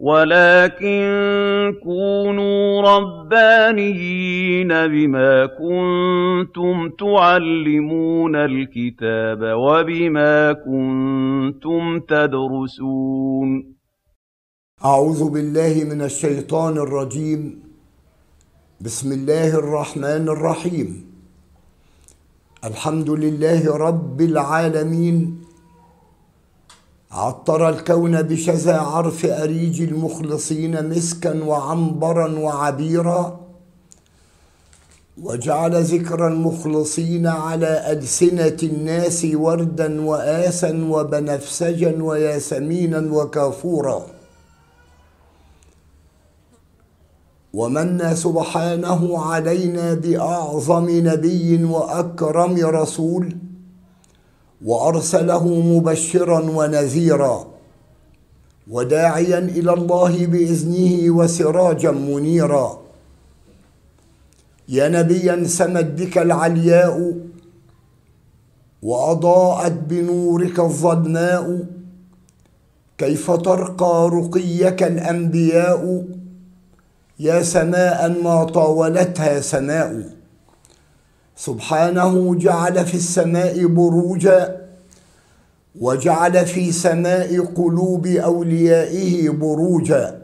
وَلَٰكِن كُونُوا رَبَّانِيِّينَ بِمَا كُنتُمْ تُعَلِّمُونَ الْكِتَابَ وَبِمَا كُنتُمْ تَدْرُسُونَ. أعوذ بالله من الشيطان الرجيم. بسم الله الرحمن الرحيم. الحمد لله رب العالمين. عطر الكون بشذا عرف أريج المخلصين مسكا وعنبرا وعبيرا وجعل ذكر المخلصين على ألسنة الناس وردا وآسا وبنفسجا وياسمينا وكافورا. ومن سبحانه علينا بأعظم نبي وأكرم رسول وأرسله مبشرا ونذيرا وداعيا إلى الله بإذنه وسراجا منيرا. يا نبيا سمت بك العلياء وأضاءت بنورك الظلماء كيف ترقى رقيك الأنبياء؟ يا سماء ما طاولتها سماء. سبحانه جعل في السماء بروجا وجعل في سماء قلوب أوليائه بروجا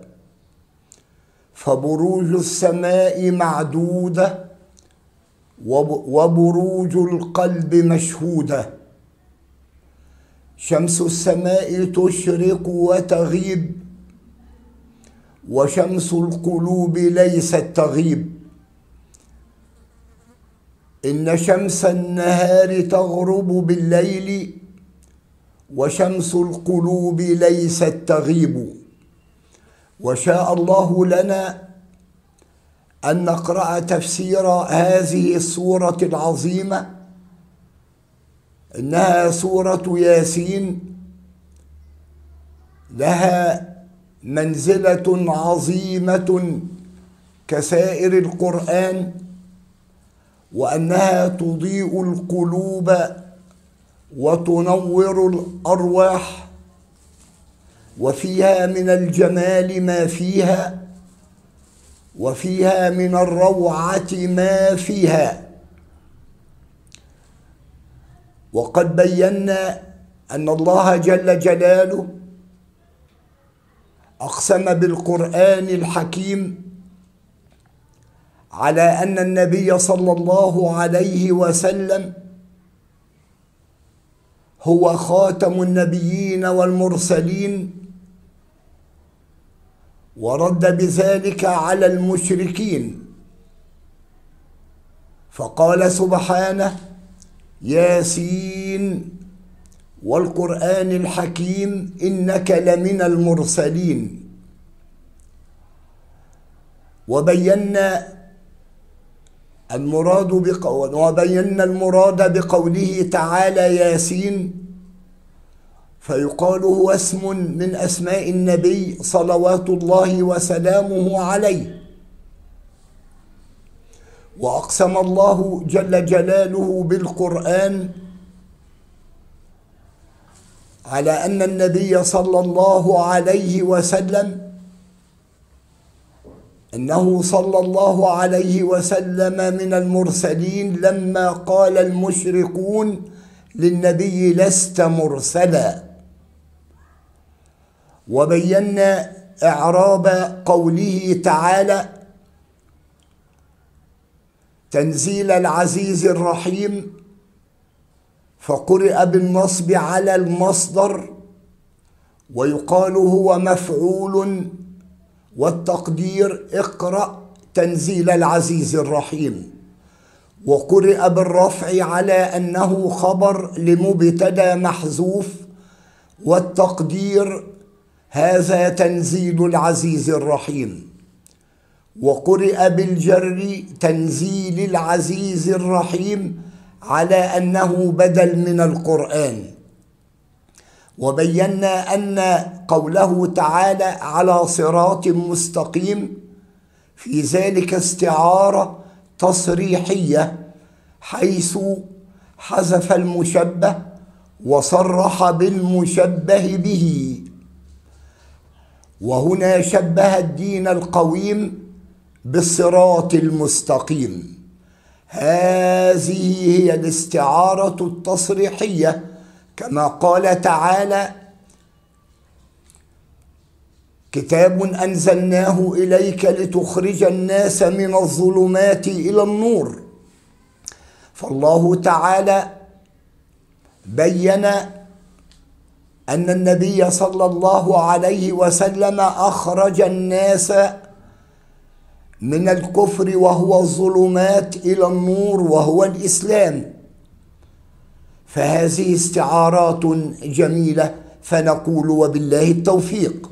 فبروج السماء معدودة وبروج القلب مشهودة شمس السماء تشرق وتغيب وشمس القلوب ليست تغيب إن شمس النهار تغرب بالليل وشمس القلوب ليست تغيب. وشاء الله لنا أن نقرأ تفسير هذه السورة العظيمة. إنها سورة ياسين. لها منزلة عظيمة كسائر القرآن. وأنها تضيء القلوب وتنور الأرواح وفيها من الجمال ما فيها وفيها من الروعة ما فيها. وقد بينا أن الله جل جلاله أقسم بالقرآن الحكيم على أن النبي صلى الله عليه وسلم هو خاتم النبيين والمرسلين ورد بذلك على المشركين. فقال سبحانه ياسين والقرآن الحكيم إنك لمن المرسلين. وبينا المراد بقول وبينا المراد بقوله تعالى ياسين فيقال هو اسم من أسماء النبي صلوات الله وسلامه عليه. وأقسم الله جل جلاله بالقرآن على أن النبي صلى الله عليه وسلم أنه صلى الله عليه وسلم من المرسلين لما قال المشركون للنبي لست مرسلا. وبينا إعراب قوله تعالى تنزيل العزيز الرحيم فقرئ بالنصب على المصدر ويقال هو مفعول والتقدير اقرأ تنزيل العزيز الرحيم. وقرئ بالرفع على أنه خبر لمبتدا محذوف. والتقدير هذا تنزيل العزيز الرحيم. وقرئ بالجر تنزيل العزيز الرحيم على أنه بدل من القرآن. وبينا أن قوله تعالى على صراط مستقيم في ذلك استعارة تصريحية حيث حذف المشبه وصرح بالمشبه به. وهنا شبه الدين القويم بالصراط المستقيم. هذه هي الاستعارة التصريحية كما قال تعالى كتاب أنزلناه إليك لتخرج الناس من الظلمات إلى النور. فالله تعالى بين أن النبي صلى الله عليه وسلم أخرج الناس من الكفر وهو الظلمات إلى النور وهو الإسلام. فهذه استعارات جميلة فنقول وبالله التوفيق.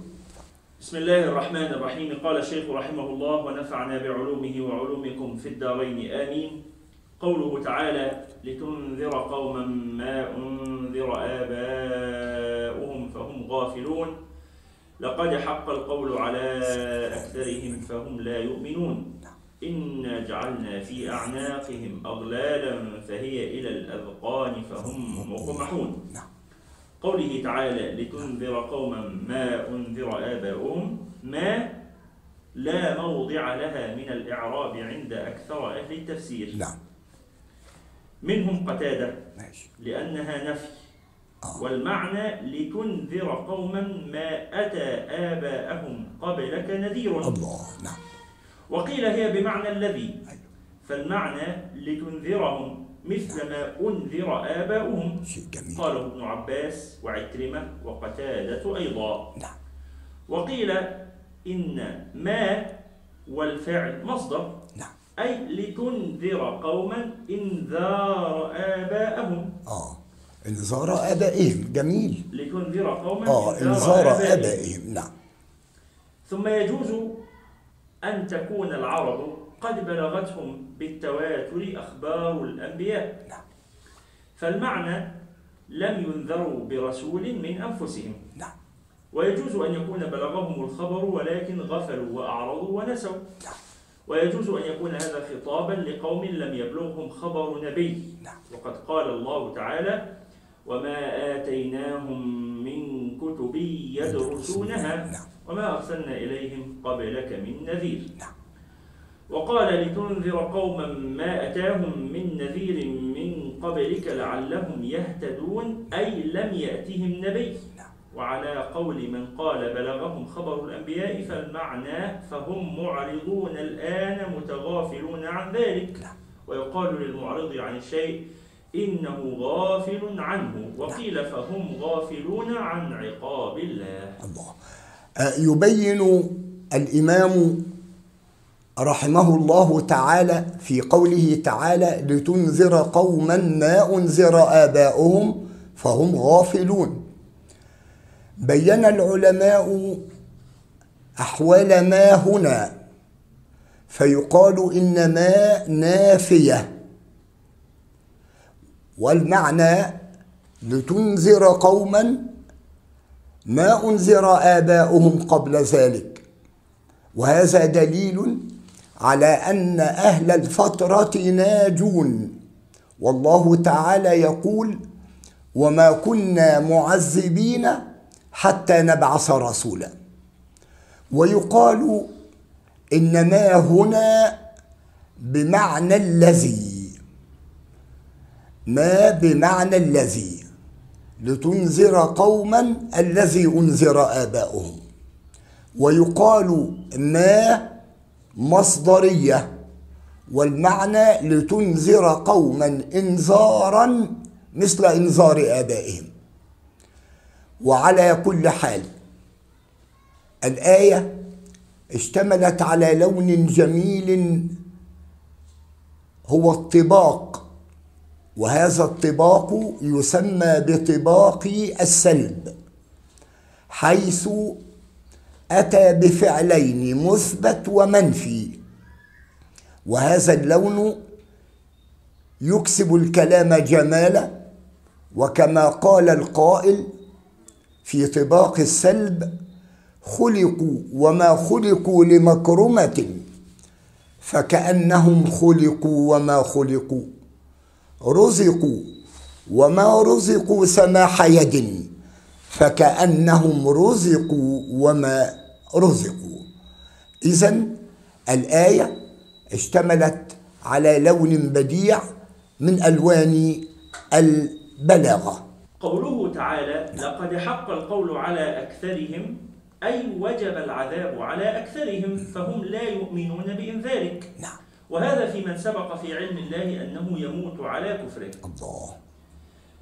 بسم الله الرحمن الرحيم. قال الشيخ رحمه الله ونفعنا بعلومه وعلومكم في الدارين. آمين. قوله تعالى لتنذر قوما ما أنذر آباؤهم فهم غافلون. لقد حق القول على أكثرهم فهم لا يؤمنون. إنا جعلنا في أعناقهم أغلالا فهي إلى الأذقان فهم مقمحون. قوله تعالى لتنذر قوما ما أنذر آباؤهم ما لا موضع لها من الإعراب عند أكثر أهل التفسير. نعم. منهم قتادة ماشي. لأنها نفي. آه. والمعنى لتنذر قوما ما أتى آباءهم قبلك نذير الله. نعم. وقيل هي بمعنى الذي. أيوة. فالمعنى لتنذرهم مثل ما أنذر آباؤهم. قاله ابن عباس وعكرمة وقتادة أيضا. نعم. وقيل إن ما والفعل مصدر. نعم. أي لتنذر قوما إنذار آباءهم. آه. انذار آبائهم. جميل. لتنذر قوما آه. انذار آبائهم. نعم. ثم يجوز أن تكون العرب قد بلغتهم بالتواتر أخبار الأنبياء. نعم. فالمعنى لم ينذروا برسول من أنفسهم. نعم. ويجوز أن يكون بلغهم الخبر ولكن غفلوا وأعرضوا ونسوا. نعم. ويجوز أن يكون هذا خطابا لقوم لم يبلغهم خبر نبي. نعم. وقد قال الله تعالى وما آتيناهم من كتب يدرسونها. نعم. وما أرسلنا إليهم قبلك من نذير. نعم. وقال لتنذر قوما ما أتاهم من نذير من قبلك لعلهم يهتدون أي لم يأتهم نبي. نعم. وعلى قول من قال بلغهم خبر الأنبياء فالمعنى فهم معرضون الآن متغافلون عن ذلك. نعم. ويقال للمعرض عن الشيء إنه غافل عنه. وقيل فهم غافلون عن عقاب الله. الله. يبين الإمام رحمه الله تعالى في قوله تعالى لتنذر قوما ما أنذر آباؤهم فهم غافلون. بين العلماء أحوال ما هنا فيقال إن ما نافية والمعنى لتنذر قوما ما أنذر آباؤهم قبل ذلك. وهذا دليل على أن أهل الفترة ناجون. والله تعالى يقول وما كنا معذبين حتى نبعث رسولا. ويقال إن ما هنا بمعنى الذي. ما بمعنى الذي؟ لتنذر قوما الذي أنذر آباؤهم. ويقال ما مصدرية والمعنى لتنذر قوما إنذارا مثل إنذار آبائهم. وعلى كل حال الآية اشتملت على لون جميل هو الطباق وهذا الطباق يسمى بطباق السلب حيث أتى بفعلين مثبت ومنفي وهذا اللون يكسب الكلام جمالا وكما قال القائل في طباق السلب خلقوا وما خلقوا لمكرمة فكأنهم خلقوا وما خلقوا. رزقوا وما رزقوا سماح يد فكأنهم رزقوا وما رزقوا. إذا الآية اشتملت على لون بديع من ألوان البلاغة. قوله تعالى لقد حق القول على أكثرهم أي وجب العذاب على أكثرهم فهم لا يؤمنون بإنذارك. نعم. وهذا في من سبق في علم الله أنه يموت على كفره. الله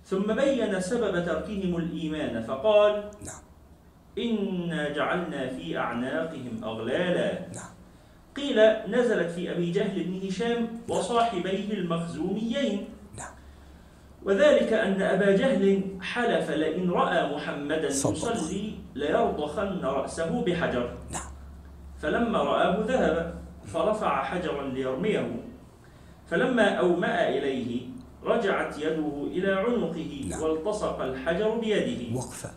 ثم بين سبب تركهم الإيمان فقال نعم. إنا جعلنا في أعناقهم أغلالا. نعم. قيل نزلت في أبي جهل بن هشام وصاحبيه المخزوميين. نعم. وذلك أن أبا جهل حلف لئن رأى محمدا يصلي ليرضخن رأسه بحجر. نعم. فلما رآه ذهب. فرفع حجرا ليرميه. فلما أومأ إليه رجعت يده إلى عنقه نعم. والتصق الحجر بيده. وقفة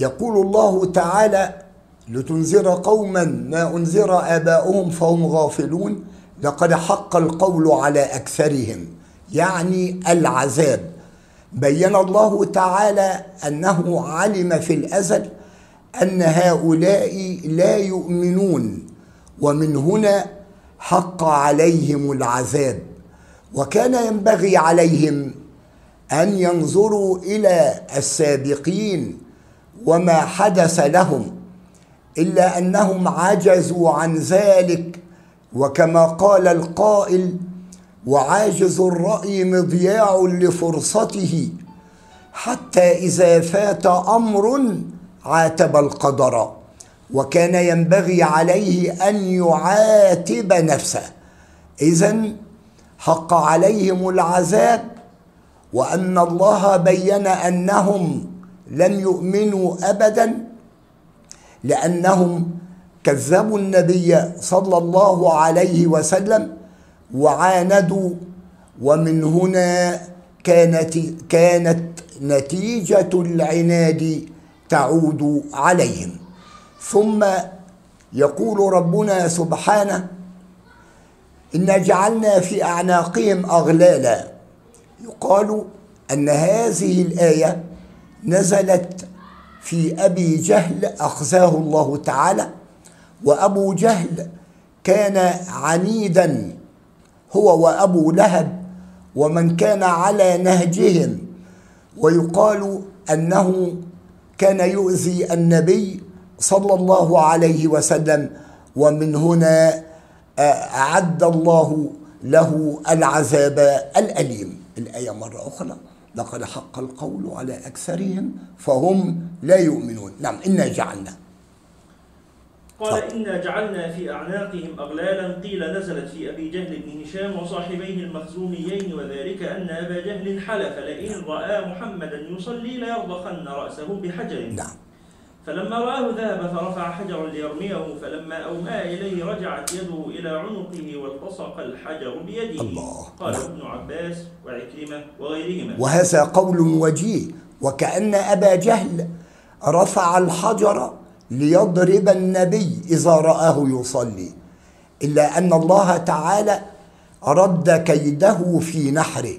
يقول الله تعالى لتنذر قوما ما أنذر آباؤهم فهم غافلون. لقد حق القول على أكثرهم. يعني العذاب. بين الله تعالى أنه علم في الأزل أن هؤلاء لا يؤمنون. ومن هنا حق عليهم العذاب. وكان ينبغي عليهم أن ينظروا إلى السابقين وما حدث لهم إلا أنهم عجزوا عن ذلك. وكما قال القائل وعاجز الرأي مضياع لفرصته حتى إذا فات أمر عاتب القدر. وكان ينبغي عليه أن يعاتب نفسه. اذا حق عليهم العذاب وأن الله بين أنهم لم يؤمنوا ابدا لأنهم كذبوا النبي صلى الله عليه وسلم وعاندوا ومن هنا كانت كانت نتيجة العناد تعود عليهم. ثم يقول ربنا سبحانه إنا جعلنا في أعناقهم أغلالا. يقال أن هذه الآية نزلت في أبي جهل أخزاه الله تعالى وأبو جهل كان عنيدا هو وأبو لهب ومن كان على نهجهم ويقال أنه كان يؤذي النبي صلى الله عليه وسلم ومن هنا أعد الله له العذاب الأليم. الآية مرة أخرى لقد حق القول على أكثرهم فهم لا يؤمنون. نعم إنا جعلنا. قال إنا جعلنا في أعناقهم أغلالا قيل نزلت في أبي جهل بن هشام وصاحبيه المخزوميين وذلك أن أبا جهل حلف لئن رأى محمدا يصلي ليرضخن رأسه بحجر. نعم. فلما رآه ذهب فرفع حجرا ليرميه فلما أومأ إليه رجعت يده إلى عنقه والتصق الحجر بيده الله. قال نعم. ابن عباس وعكرمة وغيرهما وهذا قول وجيه وكأن أبا جهل رفع الحجر ليضرب النبي إذا رآه يصلي إلا أن الله تعالى رد كيده في نحره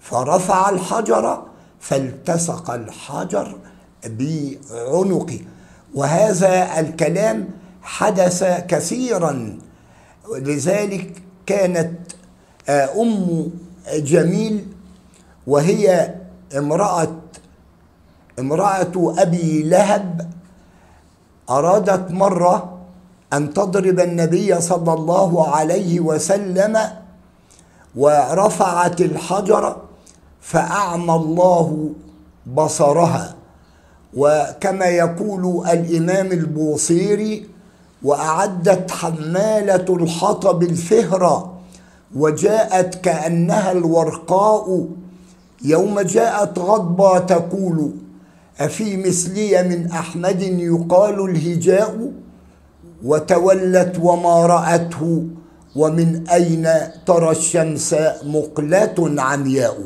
فرفع الحجر فالتصق الحجر بعنقه وهذا الكلام حدث كثيرا. لذلك كانت آه، أم جميل وهي امرأة امرأة أبي لهب أرادت مرة أن تضرب النبي صلى الله عليه وسلم ورفعت الحجر فأعمى الله بصرها. وكما يقول الإمام البوصيري وأعدت حمالة الحطب الفهرة وجاءت كأنها الورقاء يوم جاءت غضبا تقول أفي مثلي من أحمد يقال الهجاء؟ وتولت وما رأته ومن أين ترى الشمس مقلة عمياء؟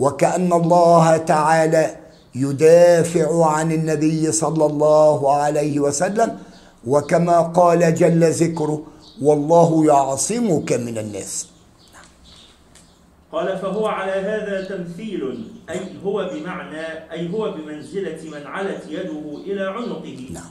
وكأن الله تعالى يدافع عن النبي صلى الله عليه وسلم وكما قال جل ذكره والله يعصمك من الناس. قال فهو على هذا تمثيل أي هو بمعنى أي هو بمنزلة من علت يده إلى عنقه. نعم.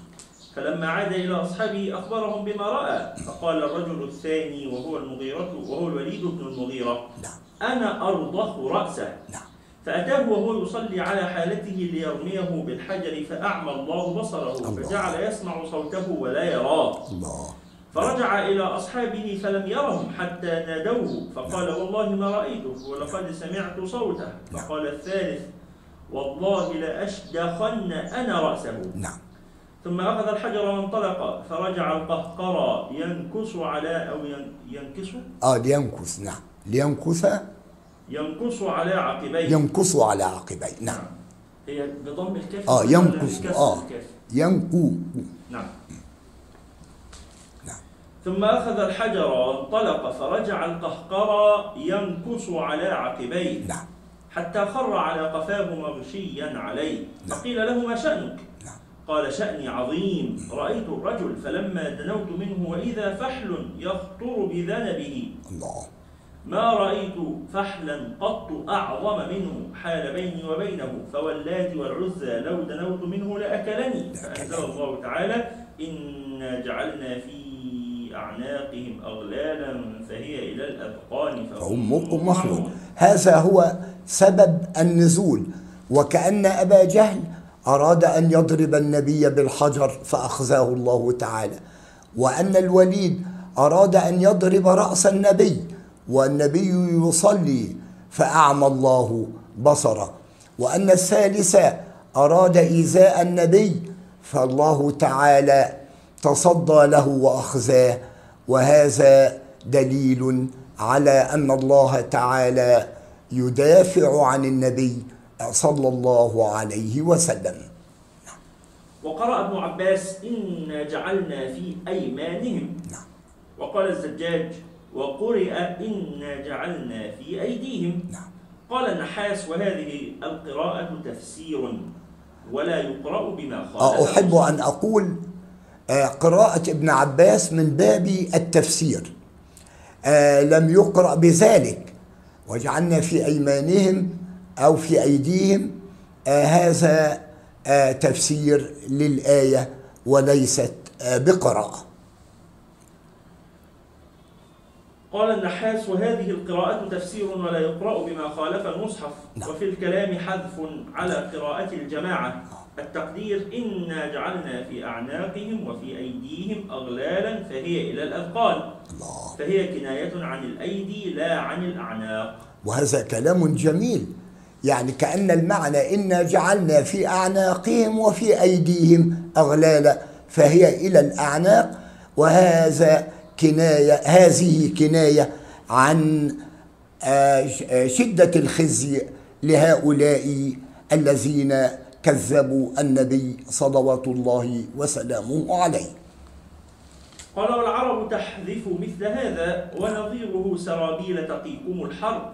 فلما عاد إلى أصحابه أخبرهم بما رأى فقال الرجل الثاني وهو المغيرة وهو الوليد بن المغيرة نعم. أنا أرضخ رأسه. نعم. فأتاه وهو يصلي على حالته ليرميه بالحجر فأعمى الله بصره. فجعل يسمع صوته ولا يراه. الله. فرجع إلى أصحابه فلم يرهم حتى نادوه فقال والله ما رأيته ولقد سمعت صوته. فقال الثالث والله لأشدخن أنا رأسه. نعم. ثم أخذ الحجر وانطلق فرجع القهقرى ينكس على أو ين- ينكس؟ آه لينكث نعم. لينكث ينكس على عقبيه. ينكث على عقبيه. نعم. هي بضم الكاف؟ آه بكسر آه؟ ينكو نعم. نعم. ثم أخذ الحجر وانطلق فرجع القهقرى ينكس على عقبيه. نعم. حتى خر على قفاه مغشيا عليه. نعم. فقيل له ما شأنك؟ نعم. قال شأني عظيم. رأيت الرجل فلما دنوت منه وإذا فحل يخطر بذنبه. الله. ما رأيت فحلا قط أعظم منه حال بيني وبينه فواللات والعزى لو دنوت منه لأكلني. فأنزل الله تعالى إنا جعلنا في أعناقهم أغلالا فهي إلى الأذقان فهم مخلوق. هذا هو سبب النزول. وكأن أبا جهل أراد أن يضرب النبي بالحجر فأخزاه الله تعالى. وأن الوليد أراد أن يضرب رأس النبي والنبي يصلي فأعمى الله بصره. وأن الثالث أراد إيذاء النبي فالله تعالى تصدى له وأخزاه وهذا دليل على أن الله تعالى يدافع عن النبي صلى الله عليه وسلم. وقرأ ابن عباس إنا جعلنا في أيمانهم. نعم. وقال الزجاج وقرئ إنا جعلنا في أيديهم. نعم. قال النحاس وهذه القراءة تفسير ولا يقرأ بما خالف أحب أن أقول آه، قراءة ابن عباس من باب التفسير. آه، لم يقرأ بذلك. وجعلنا في أيمانهم أو في أيديهم آه، هذا تفسير للآية وليست بقراءة. قال النحاس وهذه القراءة تفسير ولا يقرأ بما خالف المصحف. نعم. وفي الكلام حذف على قراءة الجماعة. التقدير إنا جعلنا في أعناقهم وفي أيديهم أغلالا فهي إلى الأذقان. الله. فهي كناية عن الأيدي لا عن الأعناق. وهذا كلام جميل. يعني كأن المعنى إنا جعلنا في أعناقهم وفي أيديهم أغلالا فهي إلى الأعناق. وهذا كناية هذه كناية عن آه، آه، شدة الخزي لهؤلاء الذين كذبوا النبي صلوات الله وسلامه عليه. قال والعرب تحذف مثل هذا ونظيره سرابيل تقيكم الحر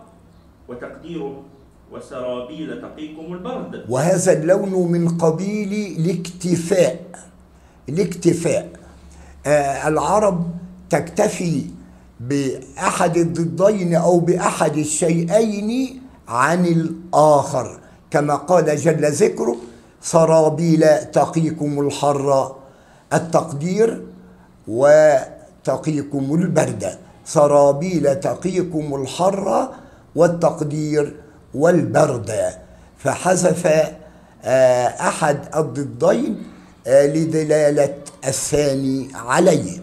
وتقديره وسرابيل تقيكم البرد. وهذا اللون من قبيل الاكتفاء الاكتفاء. آه العرب تكتفي بأحد الضدين أو بأحد الشيئين عن الآخر. كما قال جل ذكره سرابيل تقيكم الحر التقدير وتقيكم البرد. سرابيل تقيكم الحر والتقدير والبرد. فحذف آه، أحد الضدين آه، لدلالة الثاني عليه.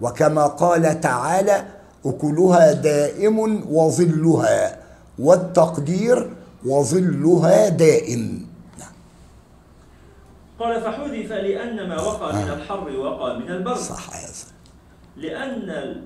وكما قال تعالى أكلها دائم وظلها والتقدير وظلها دائم. قال فحذف لأن ما وقع من الحر وقع من البرد صح هذا لأن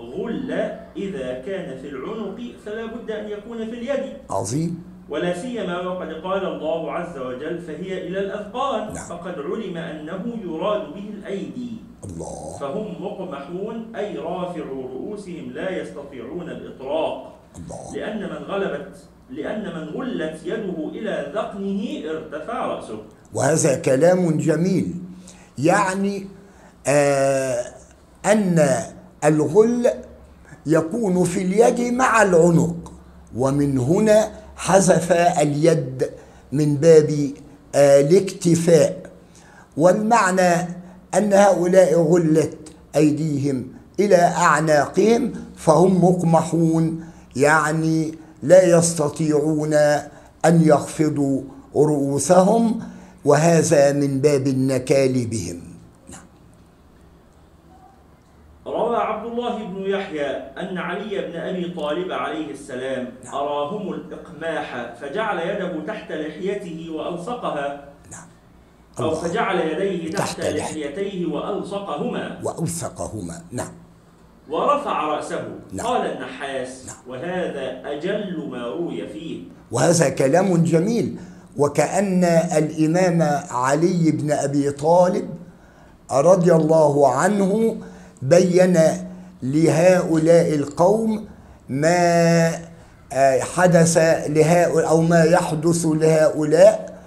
الغل إذا كان في العنق فلا بد أن يكون في اليد. عظيم. ولا سيما وقد قال الله عز وجل فهي إلى الأذقان. نعم. فقد علم أنه يراد به الأيدي. الله. فهم مقمحون أي رافعوا رؤوسهم لا يستطيعون الإطراق. الله. لأن من غلبت لأن من غلت يده إلى ذقنه ارتفع رأسه. وهذا كلام جميل. يعني آه أن الغل يكون في اليد مع العنق ومن هنا حذف اليد من باب آه الاكتفاء. والمعنى أن هؤلاء غلت أيديهم إلى أعناقهم فهم مقمحون يعني لا يستطيعون أن يخفضوا رؤوسهم وهذا من باب النكال بهم نعم. روى عبد الله بن يحيى أن علي بن أبي طالب عليه السلام أراهم الإقماح فجعل يده تحت لحيته وألصقها أو. فجعل يديه تحت. لحيتيه وألصقهما وأوثقهما نعم ورفع رأسه نعم. قال النحاس نعم. وهذا أجل ما روي فيه وهذا كلام جميل وكأن الإمام علي بن أبي طالب رضي الله عنه بين لهؤلاء للقوم ما آه، حدث لهؤلاء أو ما يحدث لهؤلاء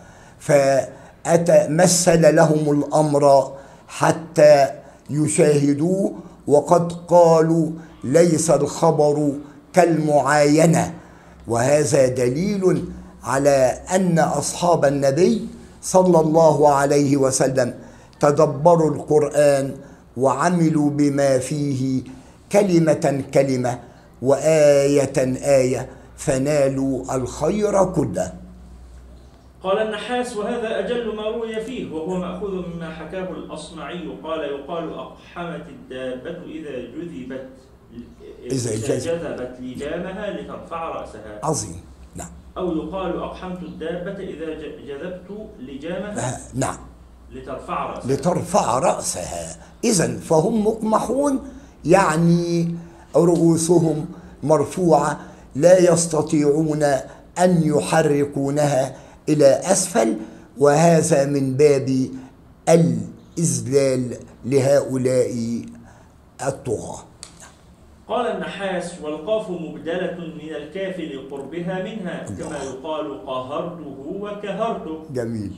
فمثل لهم الأمر حتى يشاهدوه وقد قالوا ليس الخبر كالمعاينة. وهذا دليل على أن أصحاب النبي صلى الله عليه وسلم تدبروا القرآن وعملوا بما فيه كلمة كلمة وآية آية فنالوا الخير كله. قال النحاس وهذا أجل ما روي فيه وهو مأخوذ مما حكاه الأصمعي. قال يقال أقحمت الدابة إذا جذبت إذا إذا جذب. جذبت لجامها لترفع رأسها. عظيم. نعم. أو يقال أقحمت الدابة إذا جذبت لجامها نعم. لترفع رأسها. لترفع رأسها. إذا فهم مقمحون يعني رؤوسهم مرفوعة لا يستطيعون أن يحركونها إلى أسفل وهذا من باب الإذلال لهؤلاء الطغاة. قال النحاس والقاف مبدلة من الكاف لقربها منها كما يقال قهرته وكهرته. جميل.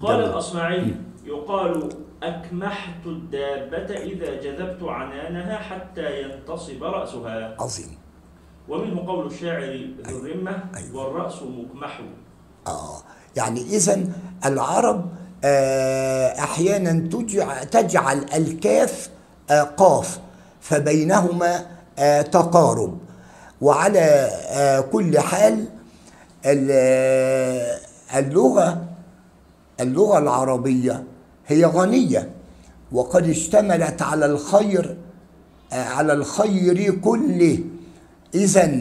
قال جميل. الأصمعي يقال أكمحت الدابة إذا جذبت عنانها حتى ينتصب رأسها. عظيم. ومنه قول الشاعر ذو الرمة أيوة. والرأس مكمح آه. يعني إذا العرب آه أحيانا تجع تجعل الكاف آه قاف فبينهما آه تقارب. وعلى آه كل حال ال- اللغة اللغة العربية هي غنية وقد اشتملت على الخير آه، على الخير كله. إذا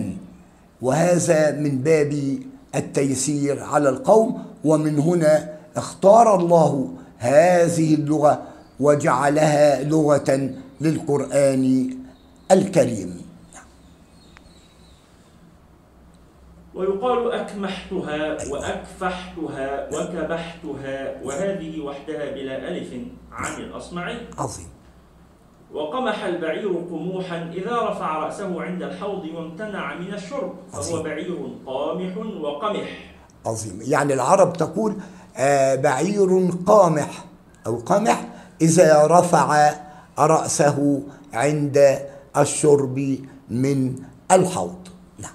وهذا من باب التيسير على القوم ومن هنا اختار الله هذه اللغة وجعلها لغة للقرآن الكريم. ويقال أكمحتها وأكفحتها وكبحتها وهذه وحدها بلا ألف عن الأصمعي. عظيم. وقمح البعير قموحا إذا رفع رأسه عند الحوض وامتنع من الشرب فهو. بعير قامح وقمح. عظيم. يعني العرب تقول آه، بعير قامح أو قمح إذا رفع رأسه عند الشرب من الحوض. نعم.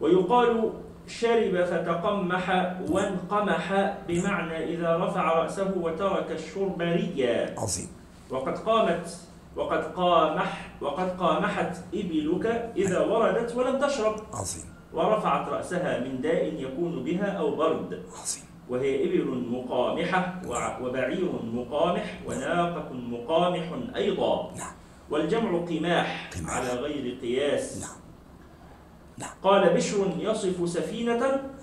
ويقال شرب فتقمح وانقمح بمعنى إذا رفع رأسه وترك الشرب ريا. عظيم. وقد قامت وقد قامح وقد قامحت إبلك إذا وردت ولم تشرب. عظيم. ورفعت رأسها من داء يكون بها أو برد. عظيم. وهي إبل مقامحة وبعير مقامح وناقة مقامح أيضا. نعم. والجمع قماح قماح. على غير قياس. نعم. نعم. قال بشر يصف سفينة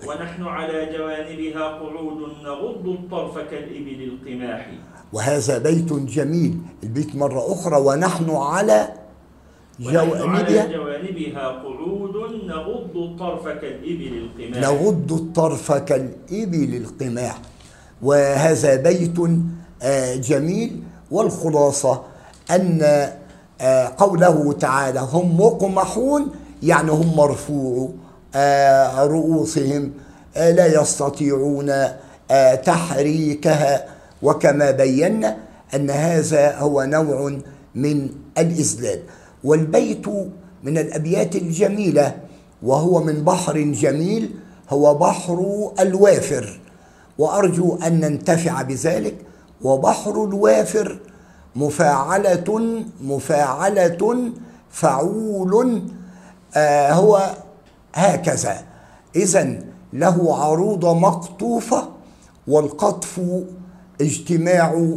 ونحن على جوانبها قعود نغض الطرف كالإبل القماح. وهذا بيت جميل. البيت مرة أخرى ونحن على جوانبها. جوانبها قعود نغض الطرف كالإبل القماح. نغض الطرف كالإبل القماح. وهذا بيت آه، جميل. والخلاصة أن آه، قوله تعالى هم مقمحون. يعني هم مرفوع آه، رؤوسهم آه، لا يستطيعون آه، تحريكها. وكما بينا أن هذا هو نوع من الإذلال والبيت من الأبيات الجميلة وهو من بحر جميل هو بحر الوافر. وأرجو أن ننتفع بذلك. وبحر الوافر مفاعلة مفاعلة فعول هو هكذا. إذا له عروضة مقطوفة والقطف اجتماع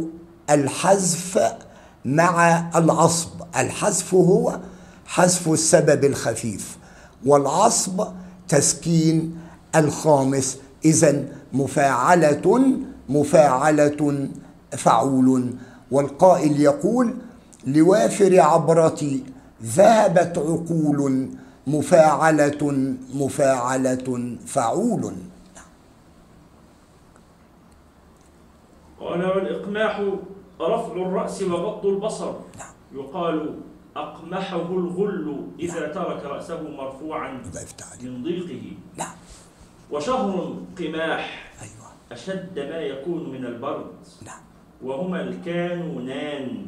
الحذف مع العصب. الحذف هو حذف السبب الخفيف والعصب تسكين الخامس. إذا مفاعلة مفاعلة فعول. والقائل يقول لوافر عبرتي ذهبت عقول مفاعلة مفاعلة فعول. قال والإقماح رفع الرأس وغض البصر. يقال أقمحه الغل إذا ترك رأسه مرفوعا من ضيقه. وشهر قماح أشد ما يكون من البرد. وهما الكانونان.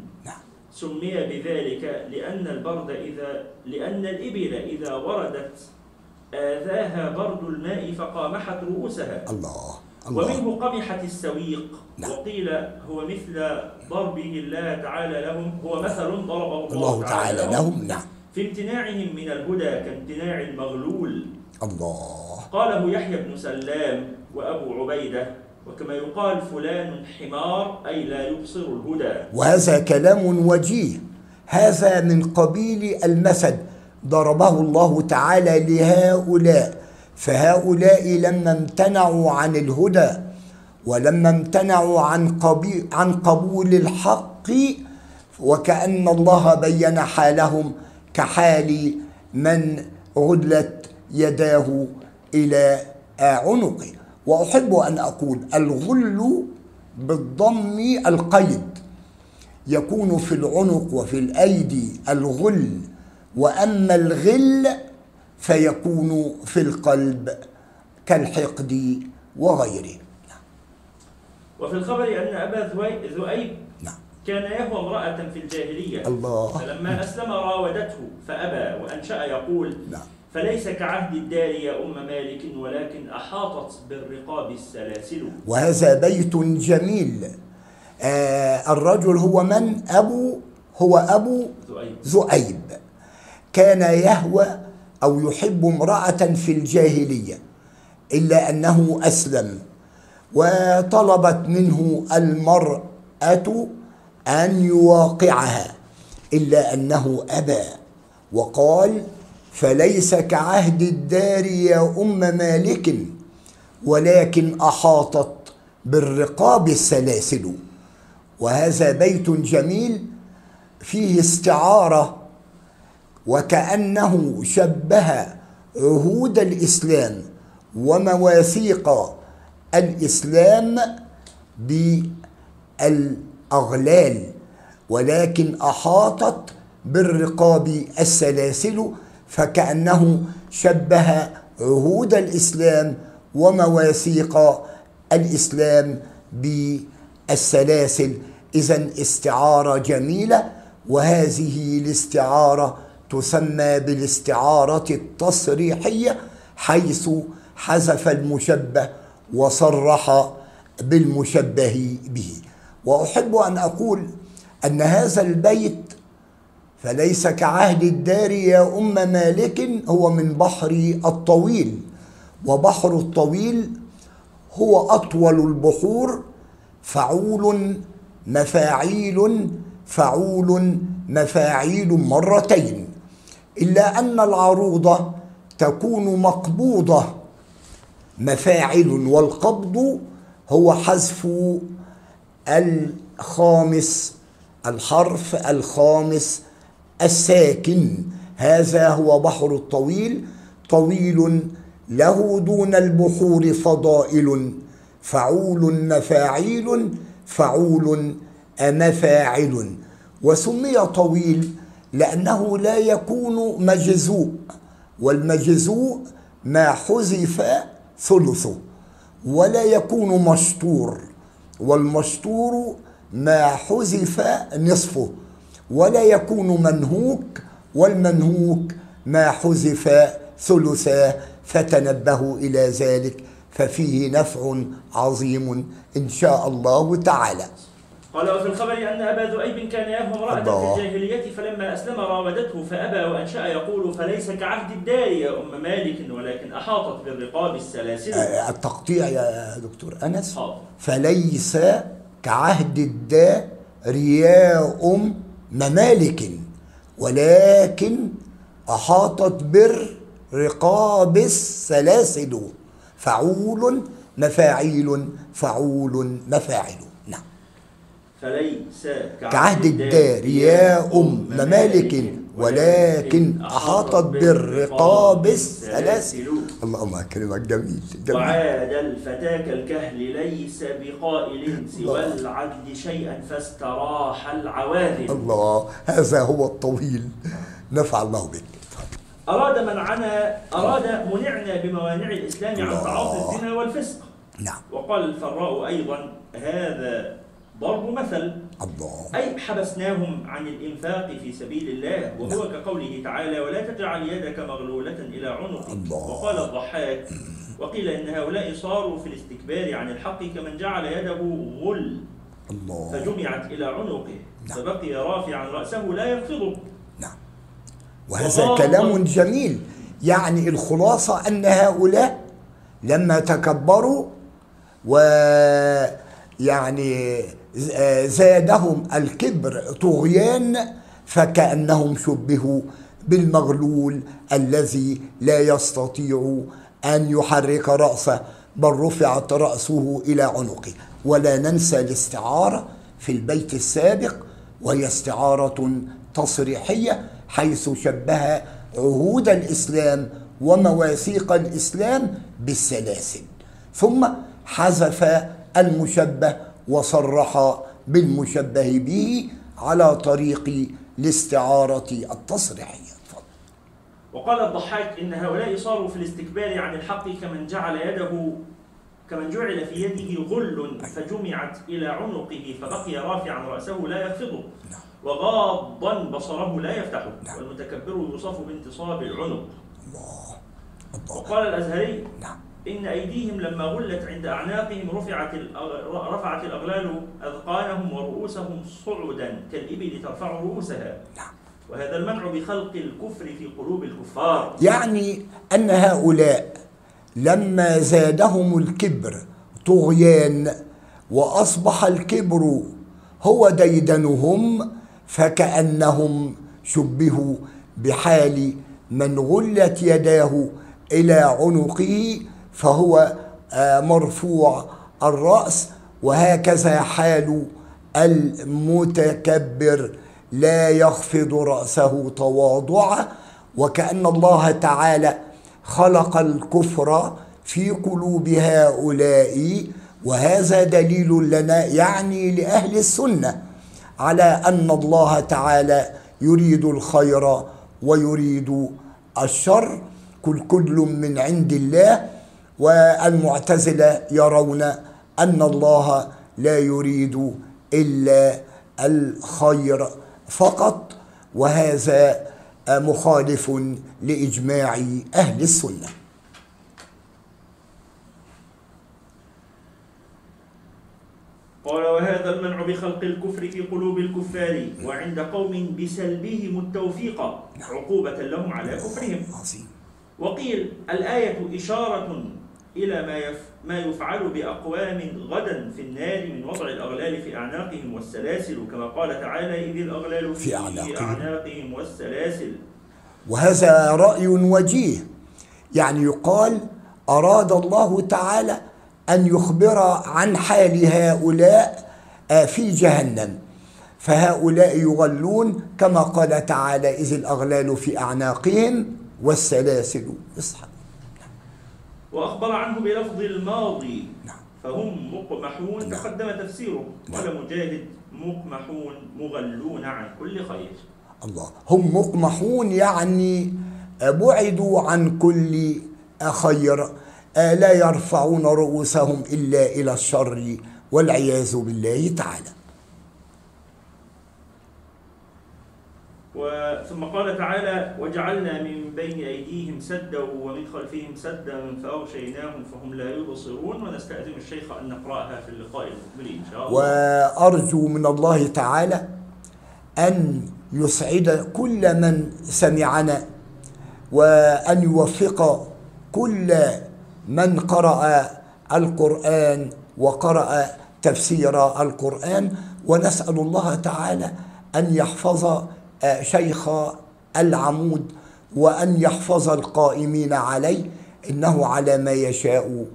سمي بذلك لأن البرد إذا لأن الإبل إذا وردت آذاها برد الماء فقامحت رؤوسها. الله الله. ومنه قمحت السويق. نعم. وقيل هو مثل ضربه الله تعالى لهم هو مثل ضربه الله, الله تعالى لهم. نعم. في امتناعهم من الهدى كامتناع المغلول. الله. قاله يحيى بن سلام وأبو عبيدة وكما يقال فلان حمار أي لا يبصر الهدى. وهذا كلام وجيه. هذا من قبيل المثل. ضربه الله تعالى لهؤلاء. فهؤلاء لما امتنعوا عن الهدى ولما امتنعوا عن قبي عن قبول الحق وكأن الله بين حالهم كحال من غدلت يداه إلى عنقه. وأحب أن أقول الغل بالضم القيد. يكون في العنق وفي الأيدي الغل وأما الغل فيكون في القلب كالحقد وغيره. وفي الخبر أن أبا ذوي- ذؤيب نعم. كان يهوى امرأة في الجاهلية. الله. فلما أسلم راودته فأبى وأنشأ يقول نعم. فليس كعهد الدار يا أم مالك ولكن أحاطت بالرقاب السلاسل. وهذا بيت جميل. آه الرجل هو من؟ أبو هو أبو ذؤيب ذؤيب كان يهوى أو يحب امرأة في الجاهلية إلا أنه أسلم. وطلبت منه المرأة أن يواقعها إلا أنه أبى. وقال فليس كعهد الدار يا أم مالك ولكن أحاطت بالرقاب السلاسل. وهذا بيت جميل فيه استعارة وكأنه شبه عهود الإسلام ومواثيق الإسلام بالأغلال ولكن أحاطت بالرقاب السلاسل فكأنه شبه عهود الإسلام ومواثيق الإسلام بالسلاسل. إذا استعارة جميلة وهذه الاستعارة تسمى بالاستعارة التصريحية حيث حذف المشبه وصرح بالمشبه به. وأحب أن أقول أن هذا البيت فليس كعهد الدار يا أم مالك هو من بحر الطويل. وبحر الطويل هو أطول البحور فعول مفاعيل فعول مفاعيل مرتين. إلا أن العروضة تكون مقبوضة. مفاعل والقبض هو حذف الخامس الحرف الخامس الساكن. هذا هو بحر الطويل طويل له دون البحور فضائل فعول مفاعيل فعول مفاعل وسمي طويل لأنه لا يكون مجزوء والمجزوء ما حذف ثلثه ولا يكون مشطور والمشطور ما حذف نصفه. ولا يكون منهوك والمنهوك ما حذف ثلثاه فتنبهوا إلى ذلك ففيه نفع عظيم إن شاء الله تعالى قال وفي الخبر أن أبا ذؤيب كان يهم امرأة. في الجاهلية فلما أسلم راودته فأبى وأنشأ يقول فليس كعهد الدار يا أم مالك ولكن أحاطت بالرقاب السلاسل آه، التقطيع يا دكتور أنس حاضر. فليس كعهد الدا رياء ممالك ولكن أحاطت بالرقاب السلاسل. فعول مفاعيل فعول مفاعل. فليس كعهد الدار يا أم ممالك ولكن أحاطت بالرقاب السلاسل. اللهم أكرمك جميل جميل. وعاد الفتى كالكهل ليس بقائل سوى العدل شيئا فاستراح العواذل. الله هذا هو الطويل. نفع الله بك. أراد منعنا أراد منعنا بموانع الإسلام عن الله. تعاطي الزنا والفسق. نعم. وقال الفراء أيضا هذا ضرب مثل الله. أي حبسناهم عن الإنفاق في سبيل الله وهو كقوله تعالى ولا تجعل يدك مغلولة إلى عنقك الله. وقال الضحاك وقيل إن هؤلاء صاروا في الاستكبار عن الحق كمن جعل يده غل. الله. فجمعت إلى عنقه. نعم. فبقي رافعا رأسه لا يخفضه نعم. وهذا. كلام جميل. يعني الخلاصة أن هؤلاء لما تكبروا ويعني زادهم الكبر طغيان فكأنهم شبهوا بالمغلول الذي لا يستطيع أن يحرك رأسه بل رفعت رأسه إلى عنقه. ولا ننسى الاستعارة في البيت السابق وهي استعارة تصريحية حيث شبه عهود الإسلام ومواثيق الإسلام بالسلاسل. ثم حذف المشبه وصرح بالمشبه به على طريق الاستعارة التصريحية. وقال الضحاك إن هؤلاء صاروا في الاستكبار عن الحق كمن جعل يده كمن جعل في يده غل فجمعت إلى عنقه فبقي رافعا رأسه لا يخفضه وغاضا بصره لا يفتحه. والمتكبر يوصف بانتصاب العنق. الله. الله. وقال الأزهري نعم. إن أيديهم لما غلت عند أعناقهم رفعت رفعت الأغلال أذقانهم ورؤوسهم صعدا كالإبل ترفع رؤوسها. نعم. وهذا المنع بخلق الكفر في قلوب الكفار. يعني أن هؤلاء لما زادهم الكبر طغيان وأصبح الكبر هو ديدنهم فكأنهم شبهوا بحال من غلت يداه إلى عنقه فهو آه، مرفوع الرأس. وهكذا حال المتكبر لا يخفض رأسه تواضعا وكأن الله تعالى خلق الكفر في قلوب هؤلاء. وهذا دليل لنا يعني لأهل السنة على أن الله تعالى يريد الخير ويريد الشر. كل كل من عند الله. والمعتزلة يرون أن الله لا يريد إلا الخير فقط وهذا مخالف لإجماع أهل السنة. قال وهذا المنع بخلق الكفر في قلوب الكفار وعند قوم بسلبهم التوفيق عقوبة لهم على كفرهم. عظيم. وقيل الآية إشارة إلى ما يف ما يفعل بأقوام غدا في النار من وضع الأغلال في أعناقهم والسلاسل كما قال تعالى إذ الأغلال في أعناقهم. أعناقهم والسلاسل. وهذا رأي وجيه. يعني يقال أراد الله تعالى أن يخبر عن حال هؤلاء آه، في جهنم. فهؤلاء يغلون كما قال تعالى إذ الأغلال في أعناقهم والسلاسل. يسحب وأخبر عنه بلفظ الماضي نعم. فهم مقمحون نعم. تقدم تفسيره نعم. قال مجاهد مقمحون مغلون عن كل خير الله هم مقمحون يعني بعدوا عن كل خير لا يرفعون رؤوسهم إلا إلى الشر والعياذ بالله تعالى ثم قال تعالى وجعلنا من بين أيديهم سدا ومن خلفهم سدا فأغشيناهم فهم لا يبصرون ونستأذن الشيخ أن نقرأها في اللقاء المقبل إن شاء الله. وأرجو من الله تعالى أن يسعد كل من سمعنا وأن يوفق كل من قرأ القرآن وقرأ تفسير القرآن. ونسأل الله تعالى أن يحفظ شيخ العمود وأن يحفظ القائمين عليه إنه على ما يشاء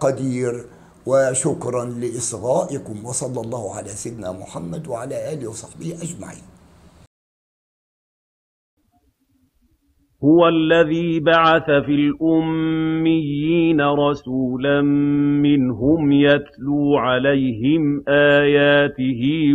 قدير وشكرا لإصغائكم وصلى الله على سيدنا محمد وعلى آله وصحبه أجمعين. هو الذي بعث في الأميين رسولا منهم يتلو عليهم آياته